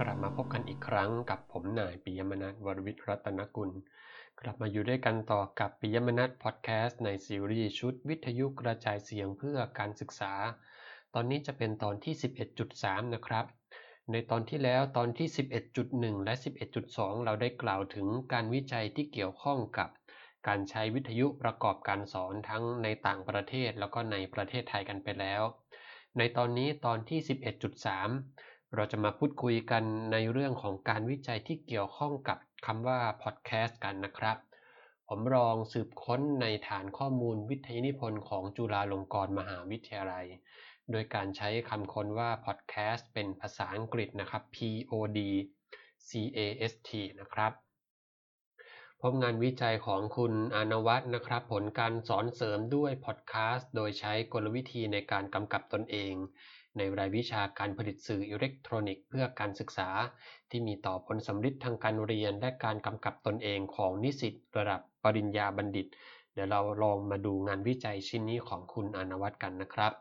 กลับมาพบกันอีกครั้งกับผมนายปิยมนัทวรวิทรัตนกุล กลับมาอยู่ด้วยกันต่อกับปิยมนัทพอดแคสต์ในซีรีส์ชุดวิทยุกระจายเสียงเพื่อการศึกษา ตอนนี้จะเป็นตอนที่ 11.3 นะครับ ในตอนที่แล้วตอนที่ 11.1 และ 11.2 เราได้กล่าวถึงการวิจัยที่เกี่ยวข้องกับ การใช้วิทยุประกอบการสอนทั้งในต่างประเทศแล้วก็ในประเทศไทยกันไปแล้ว ในตอนนี้ตอนที่ 11.3 เราจะมาพูดคุยกันในเรื่องของการวิจัยที่เกี่ยวข้องกับคำว่าพอดแคสต์กันนะครับ ผมลองสืบค้นในฐานข้อมูลวิทยานิพนธ์ของจุฬาลงกรณ์มหาวิทยาลัย โดยการใช้คำค้นว่าพอดแคสต์เป็นภาษาอังกฤษนะครับ P O D C A S T นะครับ พบงานวิจัยของคุณอนวัฒน์นะครับ ผลการสอนเสริมด้วยพอดแคสต์โดยใช้กลวิธีในการกำกับตนเอง ในรายวิชาการผลิตสื่ออิเล็กทรอนิกส์เพื่อการศึกษา ที่มีต่อผลสำลิดทางการเรียนและการกำกับตนเองของนิสิตระดับปริญญาบัณฑิต เดี๋ยวเราลองมาดูงานวิจัยชิ้นนี้ของคุณอนวัฒน์กันนะครับ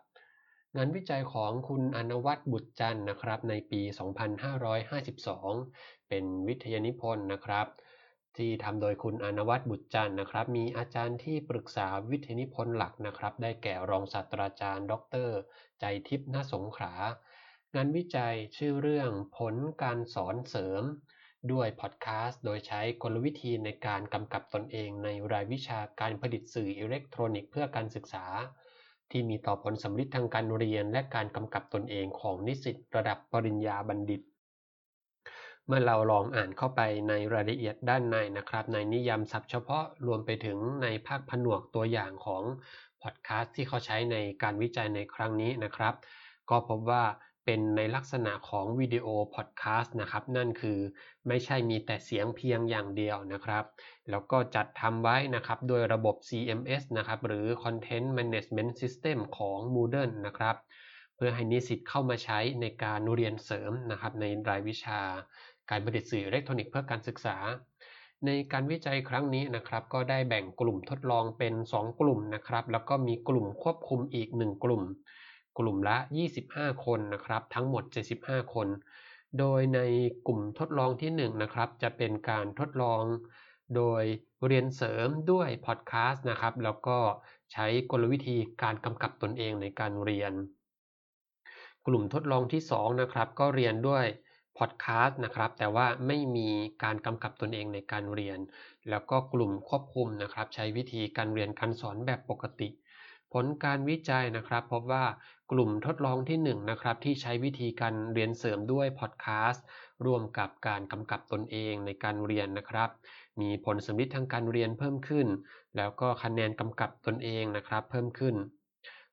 งานวิจัยของคุณอนวัตบุตรจันทร์นะครับในปี 2552 เป็นวิทยานิพนธ์นะครับ ที่ทำโดยคุณอนวัตบุตรจันทร์นะครับ มีอาจารย์ที่ปรึกษาวิทยานิพนธ์หลักนะครับ ได้แก่รองศาสตราจารย์ ดร ใจทิพย์นสงขลางานวิจัยชื่อเรื่องผลการสอนเสริม ด้วยพอดแคสต์ โดยใช้กลวิธีในการกำกับตนเองในรายวิชาการผลิตสื่ออิเล็กทรอนิกส์เพื่อการศึกษา ที่มีต่อผลสำลิดทางการเรียนและการกำกับตนเองของนิสิตระดับปริญญาบัณฑิต เมื่อเราลองอ่านเข้าไปในรายละเอียดด้านในนะครับ ในนิยามศัพท์เฉพาะรวมไปถึงในภาคผนวกตัวอย่างของพอดแคสต์ที่เขาใช้ในการวิจัยในครั้งนี้นะครับ ก็พบว่าเป็นในลักษณะของวิดีโอพอดแคสต์นะครับ นั่นคือไม่ใช่มีแต่เสียงเพียงอย่างเดียวนะครับ แล้วก็จัดทำไว้นะครับโดยระบบ CMS นะครับ หรือ Content Management System ของ Moodle นะครับ เพื่อให้นิสิตเข้ามาใช้ในการเรียนเสริมนะครับในรายวิชา การผลิตสื่ออิเล็กทรอนิกส์เพื่อการศึกษา ในการวิจัยครั้งนี้นะครับก็ได้แบ่งกลุ่มทดลองเป็น 2 กลุ่มนะครับแล้วก็มีกลุ่มควบคุมอีก 1 กลุ่ม กลุ่มละ 25 คนนะครับทั้งหมด 75 คน โดยในกลุ่มทดลองที่1นะครับจะเป็นการทดลองโดยเรียนเสริมด้วยพอดแคสต์นะครับแล้วก็ใช้กลวิธีการกำกับตนเองในการเรียน กลุ่มทดลองที่2นะครับก็เรียนด้วย พอดแคสต์นะครับ แต่ว่าไม่มีการกำกับตนเองในการเรียน แล้วก็กลุ่มควบคุมนะครับ ใช้วิธีการเรียนการสอนแบบปกติ ผลการวิจัยนะครับพบว่ากลุ่มทดลองที่1นะครับที่ใช้วิธีการเรียนเสริมด้วยพอดแคสต์ร่วมกับการกำกับตนเองในการเรียนนะครับ มีผลสำลิดทางการเรียนเพิ่มขึ้น แล้วก็คะแนนกำกับตนเองนะครับ เพิ่มขึ้น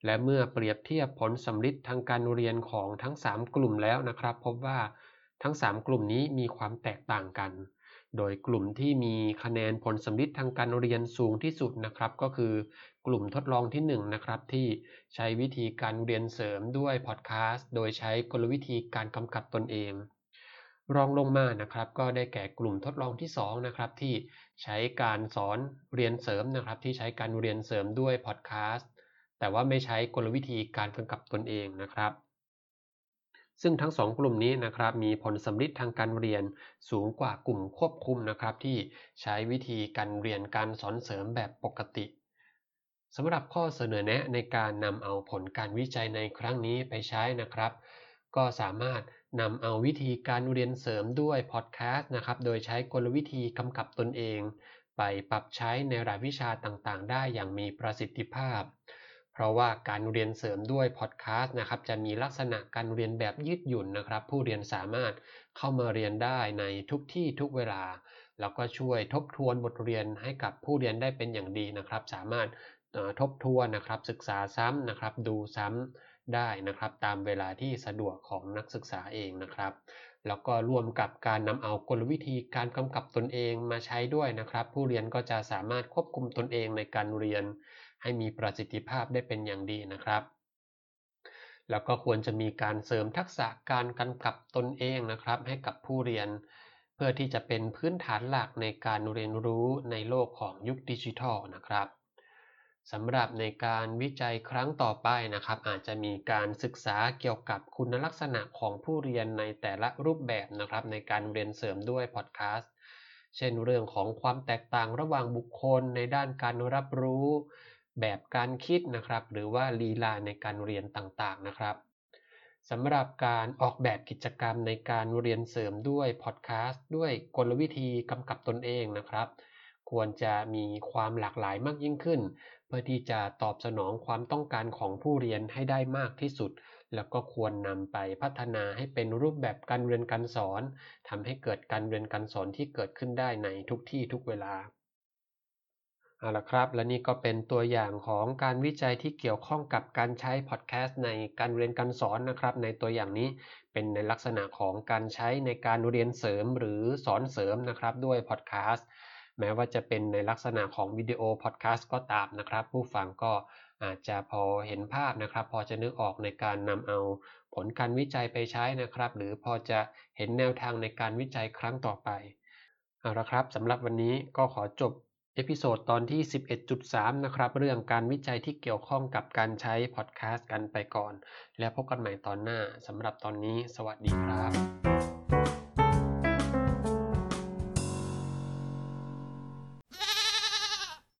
และเมื่อเปรียบเทียบผลสำลิดทางการเรียนของทั้ง 3 กลุ่มแล้วนะครับ พบว่า ทั้ง 3 กลุ่มนี้มีความแตกต่างกัน โดยกลุ่มที่มีคะแนนผลสำลิดทางการเรียนสูงที่สุดนะครับ ก็คือกลุ่มทดลองที่1นะครับที่ใช้วิธีการเรียนเสริมด้วยพอดแคสต์โดยใช้กลวิธีการกำกับตนเอง รองลงมานะครับ ก็ได้แก่กลุ่มทดลองที่2นะครับที่ใช้การสอนเรียนเสริมนะครับ ที่ใช้การเรียนเสริมด้วยพอดแคสต์แต่ว่าไม่ใช้กลวิธีการกำกับตนเองนะครับ ซึ่งทั้ง 2 กลุ่มนี้นะครับมีผลสำลิดทางการเรียนสูงกว่ากลุ่มควบคุมนะครับที่ใช้วิธีการเรียนการสอนเสริมแบบปกติสำหรับข้อเสนอแนะในการนำเอาผลการวิจัยในครั้งนี้ไปใช้นะครับ ก็สามารถนำเอาวิธีการเรียนเสริมด้วยพอดแคสต์นะครับโดยใช้กลวิธีกำกับตนเอง ไปปรับใช้ในรายวิชาต่างๆ ได้อย่างมีประสิทธิภาพ เพราะว่าการเรียนเสริมด้วยพอดแคสต์นะครับจะมีลักษณะการเรียนแบบยืดหยุ่นนะครับ ผู้เรียนสามารถเข้ามาเรียนได้ในทุกที่ทุกเวลา แล้วก็ช่วยทบทวนบทเรียนให้กับผู้เรียนได้เป็นอย่างดีนะครับ สามารถทบทวนนะครับศึกษาซ้ำนะครับดูซ้ำได้นะครับตามเวลาที่สะดวกของนักศึกษาเองนะครับแล้วก็รวมกับการนำเอากลวิธีการกำกับตนเองมาใช้ด้วยนะครับ ผู้เรียนก็จะสามารถควบคุมตนเองในการเรียน ให้มีประสิทธิภาพได้เป็นอย่างดีนะครับ แล้วก็ควรจะมีการเสริมทักษะการกำกับตนเองนะครับ ให้กับผู้เรียน เพื่อที่จะเป็นพื้นฐานหลักในการเรียนรู้ในโลกของยุคดิจิทัลนะครับสำหรับในการวิจัยครั้งต่อไปนะครับ อาจจะมีการศึกษาเกี่ยวกับคุณลักษณะของผู้เรียนในแต่ละรูปแบบนะครับ ในการเรียนเสริมด้วยพอดแคสต์เช่นเรื่องของความแตกต่างระหว่างบุคคลในด้านการรับรู้ แบบการคิดนะครับ หรือว่าลีลาในการเรียนต่างๆนะครับสำหรับการออกแบบกิจกรรมในการเรียนเสริมด้วยพอดแคสต์ด้วยกลวิธีกำกับตนเองนะครับ ควรจะมีความหลากหลายมากยิ่งขึ้น เพื่อที่จะตอบสนองความต้องการของผู้เรียนให้ได้มากที่สุด แล้วก็ควรนำไปพัฒนาให้เป็นรูปแบบการเรียนการสอนทำให้เกิดการเรียนการสอนที่เกิดขึ้นได้ในทุกที่ทุกเวลา เอาละครับ และนี่ก็เป็นตัวอย่างของการวิจัยที่เกี่ยวข้องกับการใช้พอดแคสต์ในการเรียนการสอนนะครับ ในตัวอย่างนี้เป็นในลักษณะของการใช้ในการเรียนเสริมหรือสอนเสริมนะครับ ด้วยพอดแคสต์แม้ว่าจะเป็นในลักษณะของวิดีโอพอดแคสต์ก็ตามนะครับ ผู้ฟังก็อาจจะพอเห็นภาพนะครับ พอจะนึกออกในการนำเอาผลการวิจัยไปใช้นะครับ หรือพอจะเห็นแนวทางในการวิจัยครั้งต่อไปเอาละครับสำหรับวันนี้ก็ขอจบ episode ตอนที่ 11.3 นะครับ เรื่องการวิจัยที่เกี่ยวข้องกับการใช้พอดแคสต์กันไปก่อน แล้วพบกันใหม่ตอนหน้าสำหรับตอนนี้ สวัสดีครับ